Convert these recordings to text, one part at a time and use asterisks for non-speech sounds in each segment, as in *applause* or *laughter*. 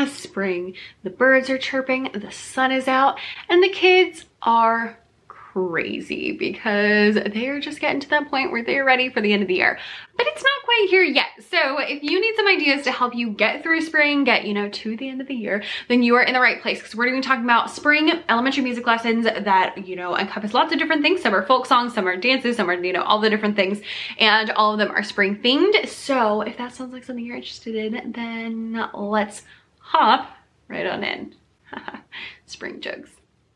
has spring. The birds are chirping, the sun is out, and the kids are crazy because they're just getting to that point where they're ready for the end of the year. But it's not quite here yet. So if you need some ideas to help you get through spring, get, you know, to the end of the year, then you are in the right place because we're going to be talking about spring elementary music lessons that, you know, encompass lots of different things. Some are folk songs, some are dances, some are, you know, all the different things. And all of them are spring themed. So if that sounds like something you're interested in, then let's hop right on in. *laughs* spring jokes.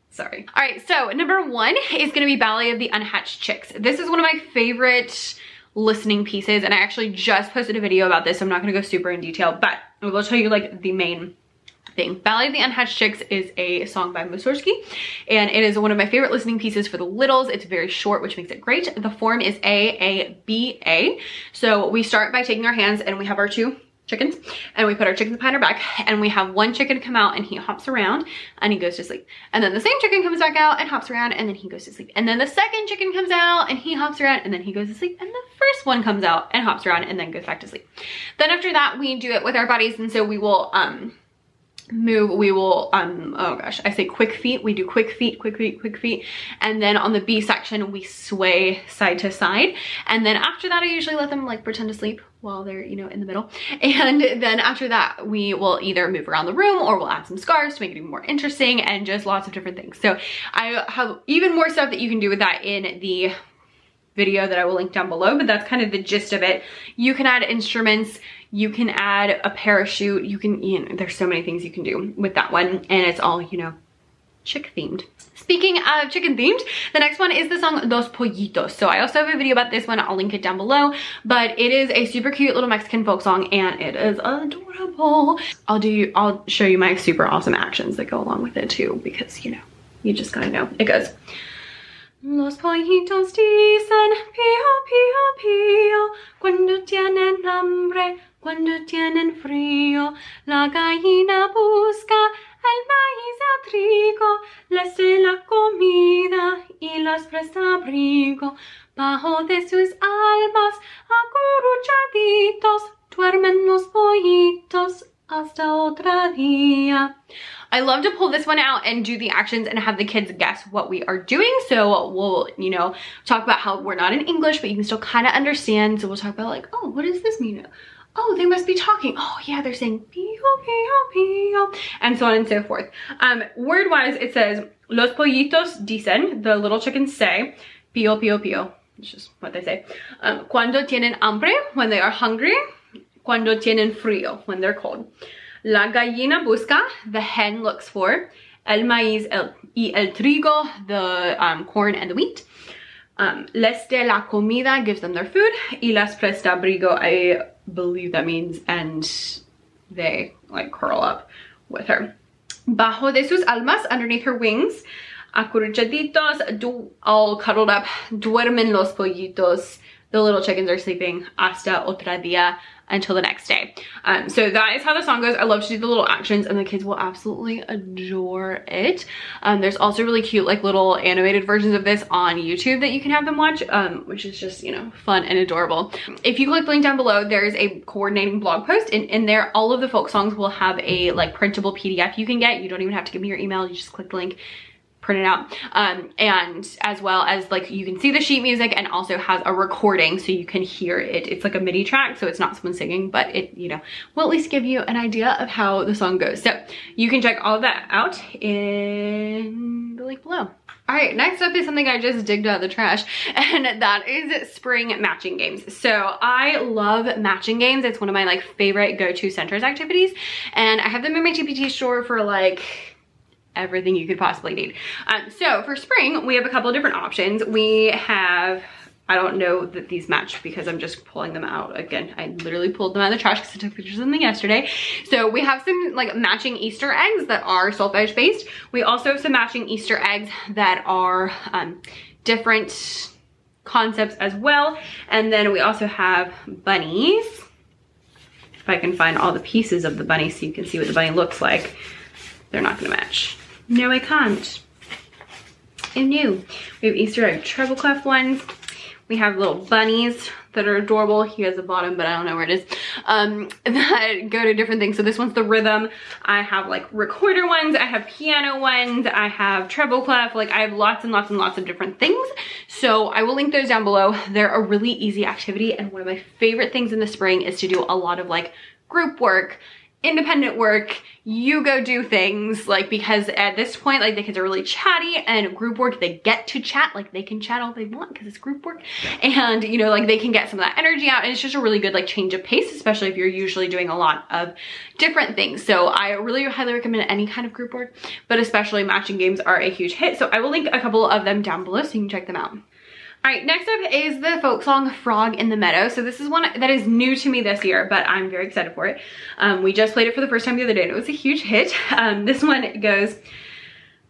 Sorry. All right, so number one is gonna be Ballet of the Unhatched Chicks. This is one of my favorite listening pieces and I actually just posted a video about this so I'm not gonna go super in detail but I will tell you like the main thing. Ballet of the Unhatched Chicks is a song by Mussorgsky and it is one of my favorite listening pieces for the littles. It's very short which makes it great. The form is A, A, B, A. So we start by taking our hands and we have our two chickens and we put our chickens behind our back and we have one chicken come out and he hops around and he goes to sleep. And then the same chicken comes back out and hops around and then he goes to sleep. And then the second chicken comes out and he hops around and then he goes to sleep. And the first one comes out and hops around and then goes back to sleep. Then after that we do it with our bodies and so we will um move we will um oh gosh i say quick feet. We do quick feet quick feet quick feet. And then on the b section we sway side to side. And then after that i usually let them like pretend to sleep while they're you know in the middle. And *laughs* then after that we will either move around the room or we'll add some scarves to make it even more interesting and just lots of different things. So i have even more stuff that you can do with that in the video that I will link down below, but that's kind of the gist of it. You can add instruments, you can add a parachute, you can, you know, there's so many things you can do with that one, and it's all, you know, chick themed. Speaking of chicken themed, the next one is the song Los Pollitos. So I also have a video about this one, I'll link it down below, but it is a super cute little Mexican folk song and it is adorable. I'll do, I'll show you my super awesome actions that go along with it too, because you know, you just gotta know. It goes, Los pollitos dicen pío, pío, pío, cuando tienen hambre, cuando tienen frío. La gallina busca el maíz les da la comida y. Bajo de sus almas, duermen los pollitos hasta otro día. I love to pull this one out and do the actions and have the kids guess what we are doing. So we'll, you know, talk about how we're not in English, but you can still kind of understand. So we'll talk about like, oh, what does this mean? Oh, they must be talking. Oh yeah, they're saying pio, pio, pio, and so on and so forth. Um, word-wise, it says, los pollitos dicen, the little chickens say, pio, pio, pio. It's just what they say. Um, cuando tienen hambre, when they are hungry. Cuando tienen frío, when they're cold. La gallina busca, the hen looks for. El maíz el, y el trigo, the um, corn and the wheat. Um, les de la comida gives them their food. Y las presta abrigo, I believe that means, and they like curl up with her. Bajo de sus almas, underneath her wings, acurruchaditos, all cuddled up, duermen los pollitos. The little chickens are sleeping hasta otra día until the next day. Um, so that is how the song goes. I love to do the little actions and the kids will absolutely adore it. Um, there's also really cute like little animated versions of this on YouTube that you can have them watch, um, which is just, you know, fun and adorable. If you click the link down below, there's a coordinating blog post and in there, all of the folk songs will have a like printable PDF you can get. You don't even have to give me your email. You just click the link print it out um, and as well as like you can see the sheet music and also has a recording so you can hear it it's like a MIDI track so it's not someone singing but it you know will at least give you an idea of how the song goes so you can check all that out in the link below all right, next up is something I just digged out of the trash, *laughs* and that is spring matching games. So I love matching games. It's one of my like favorite go-to centers activities, and I have them in my TPT store for like everything you could possibly need. Um, so for spring, we have a couple different options. We have I don't know that these match because I'm just pulling them out. Again, I literally pulled them out of the trash because I took pictures of them yesterday. So we have some like matching Easter eggs that are solfege based. We also have some matching Easter eggs that are um, different concepts as well. And then we also have bunnies. If I can find all the pieces of the bunny so you can see what the bunny looks like. They're not gonna match. No, I can't. Oh no. We have Easter egg treble ones. We have little bunnies that are adorable. He has a bottom, but I don't know where it is. Um, *laughs* that go to different things. So this one's the rhythm. I have like recorder ones. I have piano ones. I have treble clef. Like I have lots and lots and lots of different things. So I will link those down below. They're a really easy activity. And one of my favorite things in the spring is to do a lot of like group work, independent work, you go do things like because at this point like the kids are really chatty and group work they get to chat like they can chat all they want because it's group work. And you know like they can get some of that energy out and it's just a really good like change of pace especially if you're usually doing a lot of different things. So I really highly recommend any kind of group work but especially matching games are a huge hit. So I will link a couple of them down below so you can check them out. All right, next up is the folk song Frog in the Meadow. So this is one that is new to me this year, but I'm very excited for it. Um, we just played it for the first time the other day and it was a huge hit. *laughs* Um, this one goes,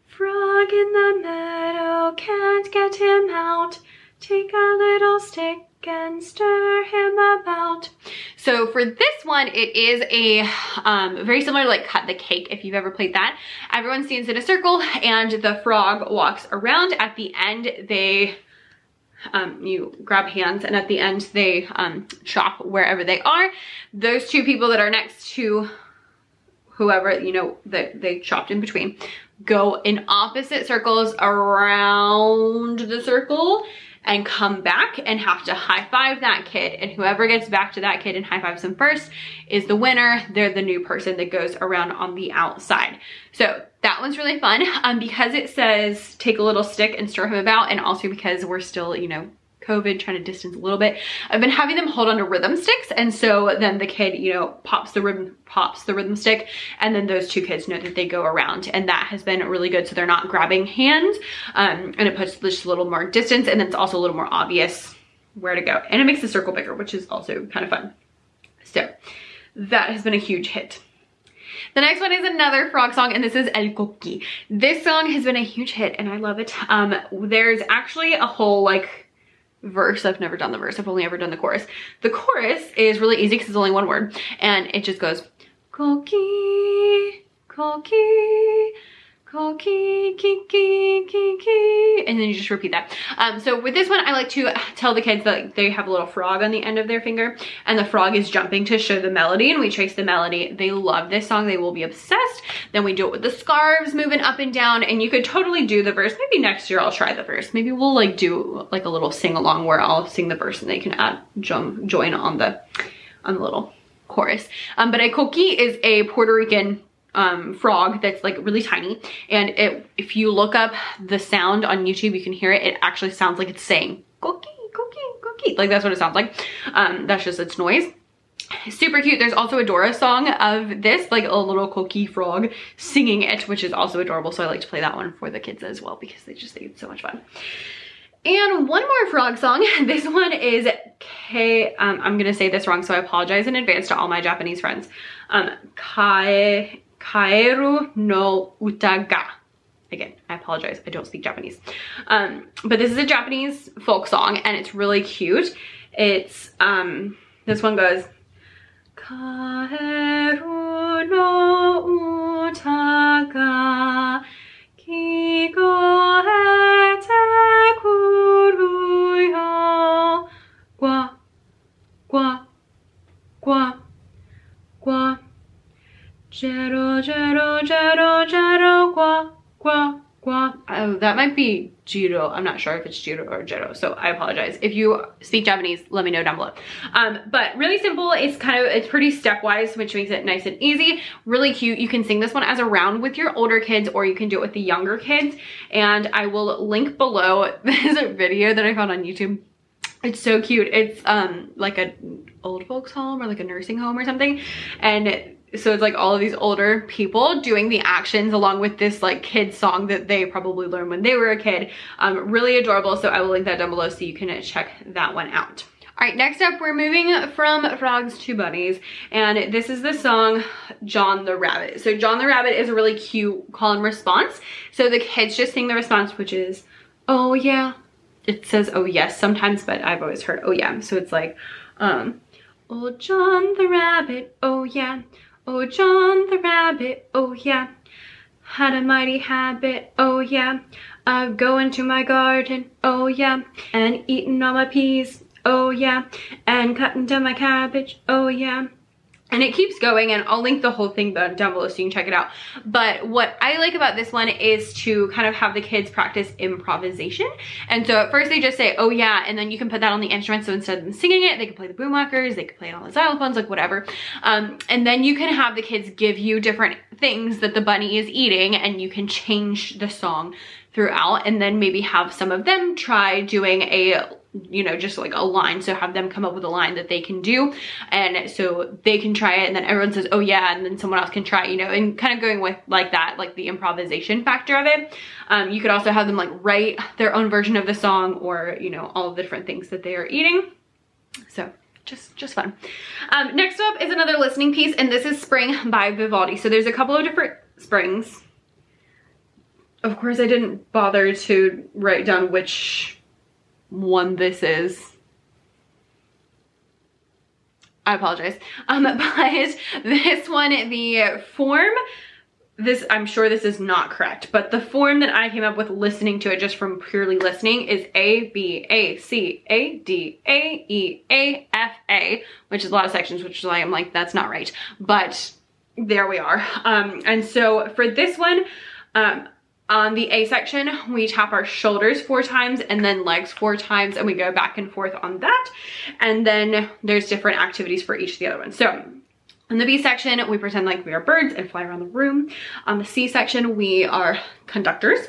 Frog in the meadow, can't get him out. Take a little stick and stir him about. So for this one, it is a um, very similar to like cut the cake if you've ever played that. Everyone stands in a circle and the frog walks around. At the end, they um, you grab hands and at the end they um, chop wherever they are. Those two people that are next to whoever, you know, that they chopped in between, go in opposite circles around the circle and come back and have to high five that kid. And whoever gets back to that kid and high fives them first is the winner. They're the new person that goes around on the outside. So that one's really fun um, because it says take a little stick and stir him about and also because we're still, you know, COVID, trying to distance a little bit. I've been having them hold on to rhythm sticks. And so then the kid, you know, pops the rhythm, pops the rhythm stick. And then those two kids know that they go around and that has been really good. So they're not grabbing hands um, and it puts just a little more distance and it's also a little more obvious where to go. And it makes the circle bigger, which is also kind of fun. So that has been a huge hit. The next one is another frog song and this is El Coqui. This song has been a huge hit and I love it. Um, there's actually a whole like verse. I've never done the verse. I've only ever done the chorus. The chorus is really easy because it's only one word and it just goes Coqui, Coqui, Coqui, Kiki, Kiki, and then you just repeat that. Um, so with this one, I like to tell the kids that they have a little frog on the end of their finger and the frog is jumping to show the melody and we trace the melody. They love this song. They will be obsessed. Then we do it with the scarves moving up and down and you could totally do the verse. Maybe next year I'll try the verse. Maybe we'll like do like a little sing along where I'll sing the verse and they can add join on the, on the little chorus. Um, but a coqui is a Puerto Rican um, frog that's like really tiny. And it, if you look up the sound on YouTube, you can hear it. It actually sounds like it's saying cookie, cookie, cookie. Like that's what it sounds like. Um, that's just its noise. Super cute. There's also a Dora song of this, like a little cookie frog singing it, which is also adorable. So I like to play that one for the kids as well because they just think it's so much fun. And one more frog song. *laughs* This one is K, um, I'm gonna say this wrong, so I apologize in advance to all my Japanese friends. Um, Kai, Kaeru no Utaga. Again, I apologize, I don't speak Japanese. Um, but this is a Japanese folk song and it's really cute. It's, um, this one goes, Kaeru no Utaga Jero, Jero, Jero, Jero, Gua, Gua, Gua. Oh, that might be Jiro. I'm not sure if it's Jiro or Jero, so I apologize. If you speak Japanese, let me know down below. Um, but really simple. It's kind of, it's pretty stepwise, which makes it nice and easy. Really cute. You can sing this one as a round with your older kids or you can do it with the younger kids. And I will link below. *laughs* A video that I found on YouTube it's so cute. It's um like an old folks home or like a nursing home or something. And so it's like all of these older people doing the actions along with this like kid song that they probably learned when they were a kid. Um, really adorable. So I will link that down below so you can check that one out. All right, next up, we're moving from frogs to bunnies, and this is the song John the Rabbit. So John the Rabbit is a really cute call and response. So the kids just sing the response, which is, oh yeah. It says, oh yes sometimes, but I've always heard, oh yeah. So it's like, um, oh John the Rabbit, oh yeah. Oh, John the rabbit, oh yeah. had a mighty habit, oh yeah, of going to my garden, oh yeah, and eating all my peas, oh yeah, and cutting down my cabbage, oh yeah, and it keeps going and I'll link the whole thing down below so you can check it out. But what I like about this one is to kind of have the kids practice improvisation. And so at first they just say, oh yeah, and then you can put that on the instrument. So instead of them singing it, they can play the boomwhackers, they can play it on the xylophones, like whatever. Um, and then you can have the kids give you different things that the bunny is eating and you can change the song throughout and then maybe have some of them try doing a you know, just like a line. So have them come up with a line that they can do. And so they can try it and then everyone says, oh yeah, and then someone else can try, you know, and kind of going with like that, like the improvisation factor of it. Um, you could also have them like write their own version of the song or, you know, all the different things that they are eating. So just just fun. Um, next up is another listening piece and this is Spring by Vivaldi. So there's a couple of different springs. Of course I didn't bother to write down which one this is. I apologize. Um, *laughs* but this one, the form, this, I'm sure this is not correct, but the form that I came up with listening to it just from purely listening is A, B, A, C, A, D, A, E, A, F, A, which is a lot of sections, which is why I'm like, that's not right. But there we are. Um, and so for this one, um, on the A section, we tap our shoulders four times and then legs four times and we go back and forth on that. And then there's different activities for each of the other ones. So in the B section, we pretend like we are birds and fly around the room. On the C section, we are conductors.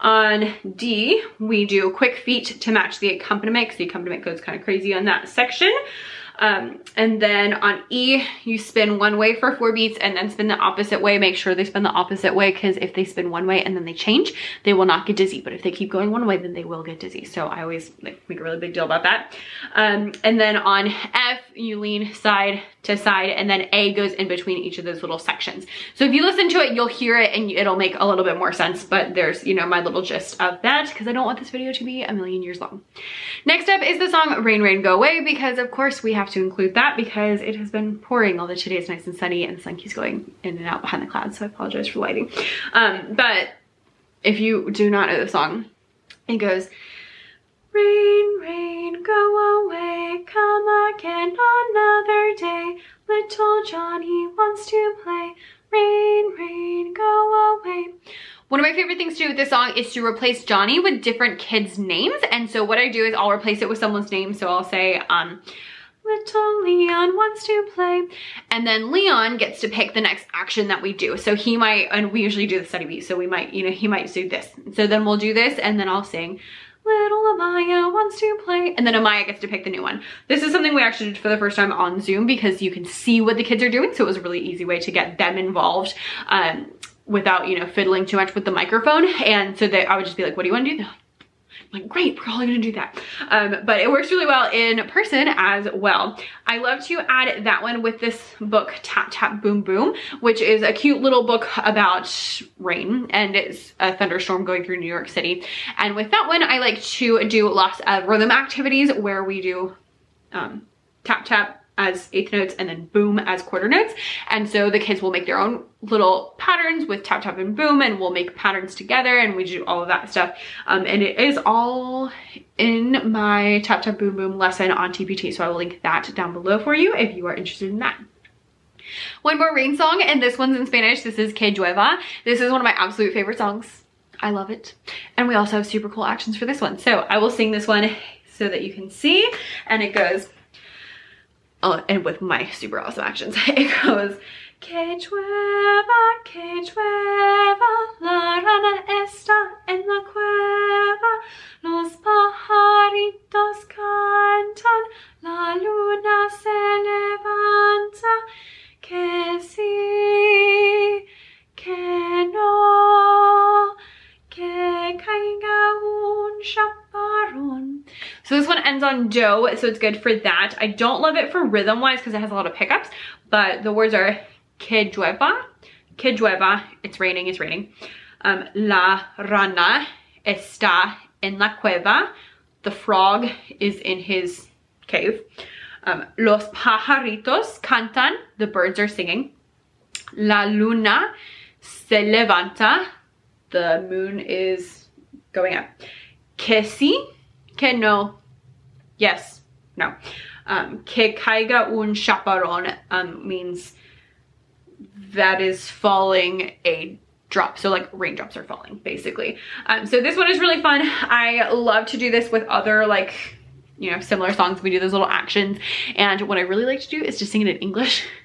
On D, we do quick feet to match the accompaniment because the accompaniment goes kind of crazy on that section. Um, and then on E, you spin one way for four beats and then spin the opposite way. Make sure they spin the opposite way because if they spin one way and then they change, they will not get dizzy. But if they keep going one way, then they will get dizzy. So I always like, make a really big deal about that. Um, and then on F, you lean side to side and then A goes in between each of those little sections. So if you listen to it, you'll hear it and it'll make a little bit more sense, but there's, you know, my little gist of that because I don't want this video to be a million years long. Next up is the song Rain Rain Go Away because of course we have to include that because it has been pouring although today is nice and sunny and the sun keeps going in and out behind the clouds so I apologize for lighting. Um, but if you do not know the song, it goes, Rain, rain, go away, come again another day. Little Johnny wants to play. Rain, rain, go away. One of my favorite things to do with this song is to replace Johnny with different kids' names. And so what I do is I'll replace it with someone's name. So I'll say, um, little Leon wants to play. And then Leon gets to pick the next action that we do. So he might, and we usually do the study beat. So we might, you know, he might do this. So then we'll do this and then I'll sing, little Amaya wants to play. And then Amaya gets to pick the new one. This is something we actually did for the first time on Zoom because you can see what the kids are doing. So it was a really easy way to get them involved. Um, without, you know, fiddling too much with the microphone. And so they, I would just be like, what do you want to do? like, great, we're all gonna do that. Um, but it works really well in person as well. I love to add that one with this book, Tap Tap Boom Boom, which is a cute little book about rain and it's a thunderstorm going through New York City. And with that one, I like to do lots of rhythm activities where we do um, tap tap as eighth notes and then boom as quarter notes. And so the kids will make their own little patterns with tap tap and boom and we'll make patterns together and we do all of that stuff. Um, and it is all in my tap tap boom boom lesson on TPT. So I will link that down below for you if you are interested in that. One more rain song and this one's in Spanish. This is Que Llueva. This is one of my absolute favorite songs. I love it. And we also have super cool actions for this one. So I will sing this one so that you can see and it goes uh, and with my super awesome actions. *laughs* It goes, Que llueva, que on do, so it's good for that. I don't love it for rhythm wise because it has a lot of pickups, but the words are que llueva, que llueva, it's raining, it's raining. Um, la rana está en la cueva, the frog is in his cave. Um, los pajaritos cantan, the birds are singing. La luna se levanta, the moon is going up. Que sí, que no, yes, no. Um, que caiga un chaparrón um, means that is falling a drop. So like raindrops are falling basically. Um, so this one is really fun. I love to do this with other like, you know, similar songs. We do those little actions. And what I really like to do is just sing it in English. *laughs*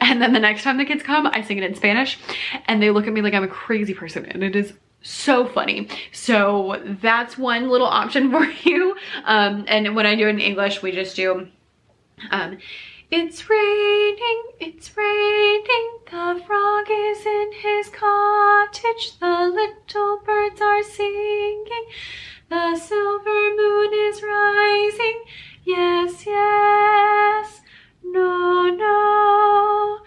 And then the next time the kids come, I sing it in Spanish and they look at me like I'm a crazy person and it is so funny. So that's one little option *laughs* for you. Um, and when I do it in English, we just do, um, it's raining, it's raining, the frog is in his cottage, the little birds are singing, the silver moon is rising, yes, yes, no, no,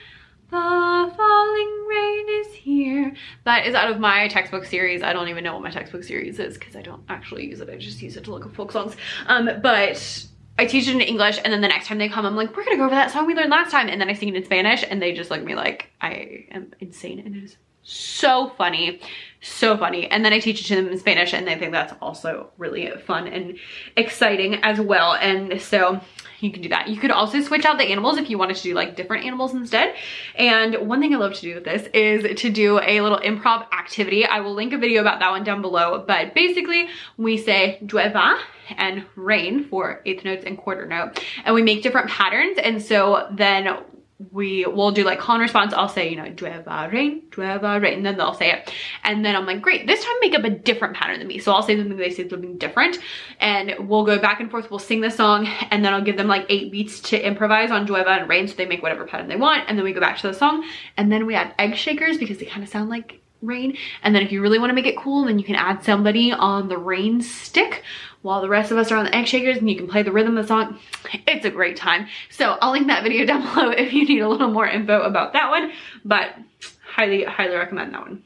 the falling rain is here. That is out of my textbook series. I don't even know what my textbook series is because I don't actually use it. I just use it to look at folk songs. Um, but I teach it in English and then the next time they come, I'm like, we're gonna go over that song we learned last time. And then I sing it in Spanish and they just look at me like I am insane and it is so funny so funny. And then i teach it to them in spanish and they think that's also really fun and exciting as well. And so you can do that. You could also switch out the animals if you wanted to do like different animals instead. And one thing i love to do with this is to do a little improv activity. I will link a video about that one down below. But basically we say llueva and rain for eighth notes and quarter note. And we make different patterns. And so then we will do like and response. I'll say, you know, llueva rain, llueva rain, and then they'll say it. And then I'm like, great, this time make up a different pattern than me. So I'll say something, they say something different, and we'll go back and forth. We'll sing the song, and then I'll give them like eight beats to improvise on llueva and rain, so they make whatever pattern they want. And then we go back to the song, and then we add egg shakers because they kind of sound like rain. And then if you really want to make it cool, then you can add somebody on the rain stick while the rest of us are on the egg shakers and you can play the rhythm of the song. It's a great time. So I'll link that video *laughs* down below if you need a little more info about that one, but highly, highly recommend that one.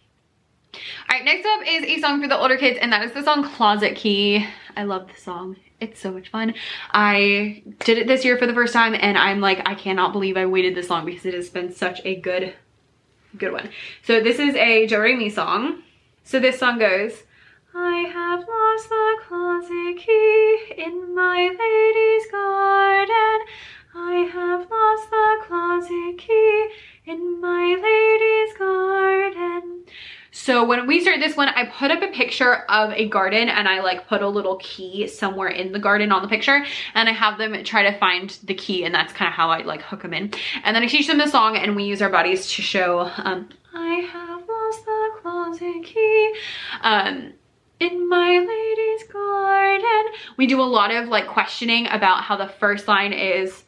All right, next up is a song for the older kids and that is the song Closet Key. I love the song. It's so much fun. I did it this year for the first time and I'm like, I cannot believe I waited this long because it has been such a good, good one. So this is a Re song. So this song goes, I have So when we started this one, I put up a picture of a garden and I like put a little key somewhere in the garden on the picture and I have them try to find the key and that's kind of how I like hook them in. And then I teach them the song and we use our bodies to show, um, I have lost the closet key. Um, in my lady's garden. We do a lot of like questioning about how the first line is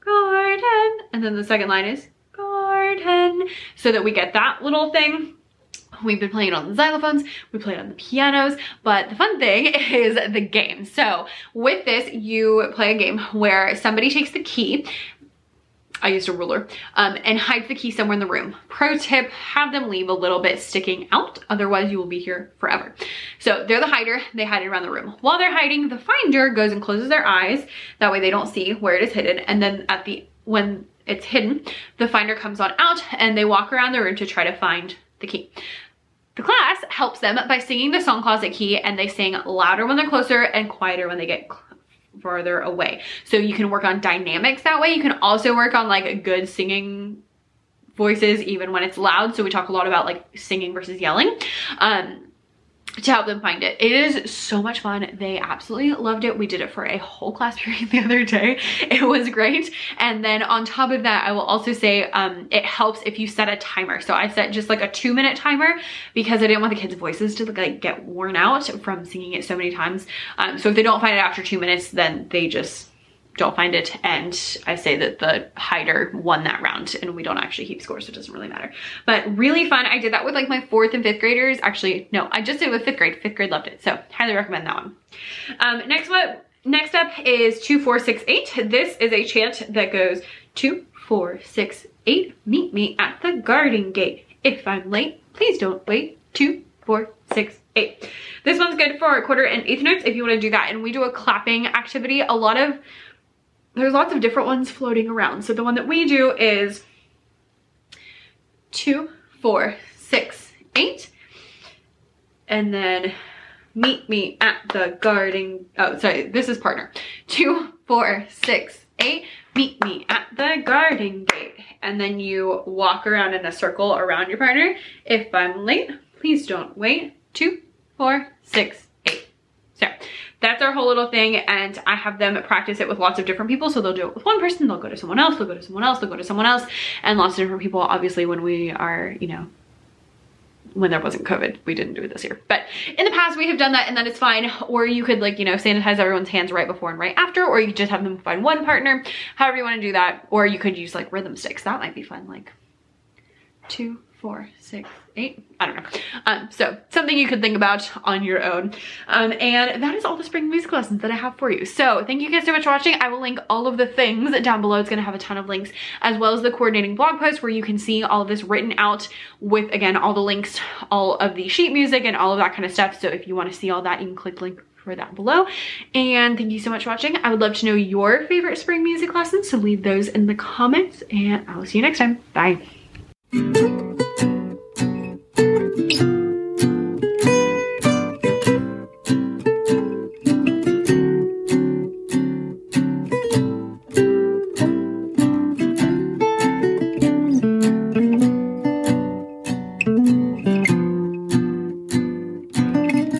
garden and then the second line is garden so that we get that little thing. We've been playing on the xylophones, we played on the pianos, but the fun thing *laughs* is the game. So with this, you play a game where somebody takes the key I used a ruler, um, and hides the key somewhere in the room. Pro tip, have them leave a little bit sticking out, otherwise you will be here forever. So they're the hider, they hide it around the room. While they're hiding, the finder goes and closes their eyes, that way they don't see where it is hidden, and then at the, when it's hidden, the finder comes on out and they walk around the room to try to find the key. The class helps them by singing the song Closet Key and they sing louder when they're closer and quieter when they get farther away. So you can work on dynamics that way. You can also work on like good singing voices even when it's loud. So we talk a lot about like singing versus yelling. Um, to help them find it. It is so much fun. They absolutely loved it. We did it for a whole class *laughs* period the other day. It was great. And then on top of that, I will also say um, it helps if you set a timer. So I set just like a two minute timer because I didn't want the kids' voices to like get worn out from singing it so many times. Um, so if they don't find it after two minutes, then they just don't find it and I say that the hider won that round and we don't actually keep scores so it doesn't really matter. But really fun I did that with like my fourth and fifth graders. Actually no I just did it with fifth grade. Fifth grade loved it so highly recommend that one. Um, next what next up is two four six eight. This is a chant that goes two four six eight meet me at the garden gate. If I'm late please don't wait. Two four six eight. This one's good for quarter and eighth notes if you want to do that and we do a clapping activity. A lot of there's lots of different ones floating around. So the one that we do is two, four, six, eight. And then meet me at the garden. Oh, sorry, this is partner. Two, four, six, eight. Meet me at the garden gate. And then you walk around in a circle around your partner. If I'm late, please don't wait. Two, four, six, eight. So that's our whole little thing. And I have them practice it with lots of different people. So they'll do it with one person, they'll go to someone else, they'll go to someone else, they'll go to someone else. And lots of different people, obviously, when we are, you know, when there wasn't COVID. We didn't do it this year. But in the past, we have done that and that is fine. Or you could like, you know, sanitize everyone's hands right before and right after, or you just have them find one partner, however you want to do that. Or you could use like rhythm sticks. That might be fun. Like two, four, six, eight. I don't know. Um, so something you could think about on your own. Um, and that is all the spring music lessons that I have for you. So thank you guys so much for watching. I will link all of the things down below. It's going to have a ton of links as well as the coordinating blog post where you can see all of this written out with, again, all the links, all of the sheet music and all of that kind of stuff. So if you want to see all that, you can click link for that below. And thank you so much for watching. I would love to know your favorite spring music lessons. So leave those in the comments and I will see you next time. Bye.